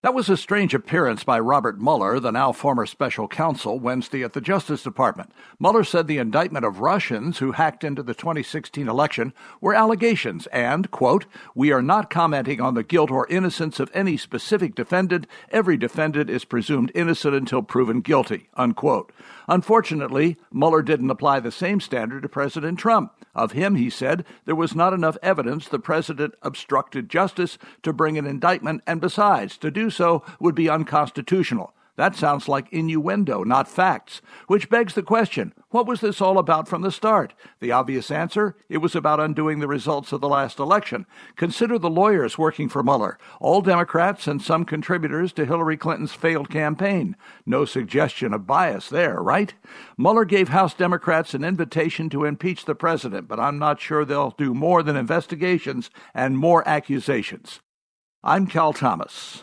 That was a strange appearance by Robert Mueller, the now former special counsel, Wednesday at the Justice Department. Mueller said the indictment of Russians who hacked into the 2016 election were allegations and, quote, we are not commenting on the guilt or innocence of any specific defendant. Every defendant is presumed innocent until proven guilty, unquote. Unfortunately, Mueller didn't apply the same standard to President Trump. Of him, he said, there was not enough evidence the president obstructed justice to bring an indictment, and besides, to do so would be unconstitutional. That sounds like innuendo, not facts. Which begs the question what was this all about from the start? The obvious answer it was about undoing the results of the last election. Consider the lawyers working for Mueller, all Democrats and some contributors to Hillary Clinton's failed campaign. No suggestion of bias there, right? Mueller gave House Democrats an invitation to impeach the president, but I'm not sure they'll do more than investigations and more accusations. I'm Cal Thomas.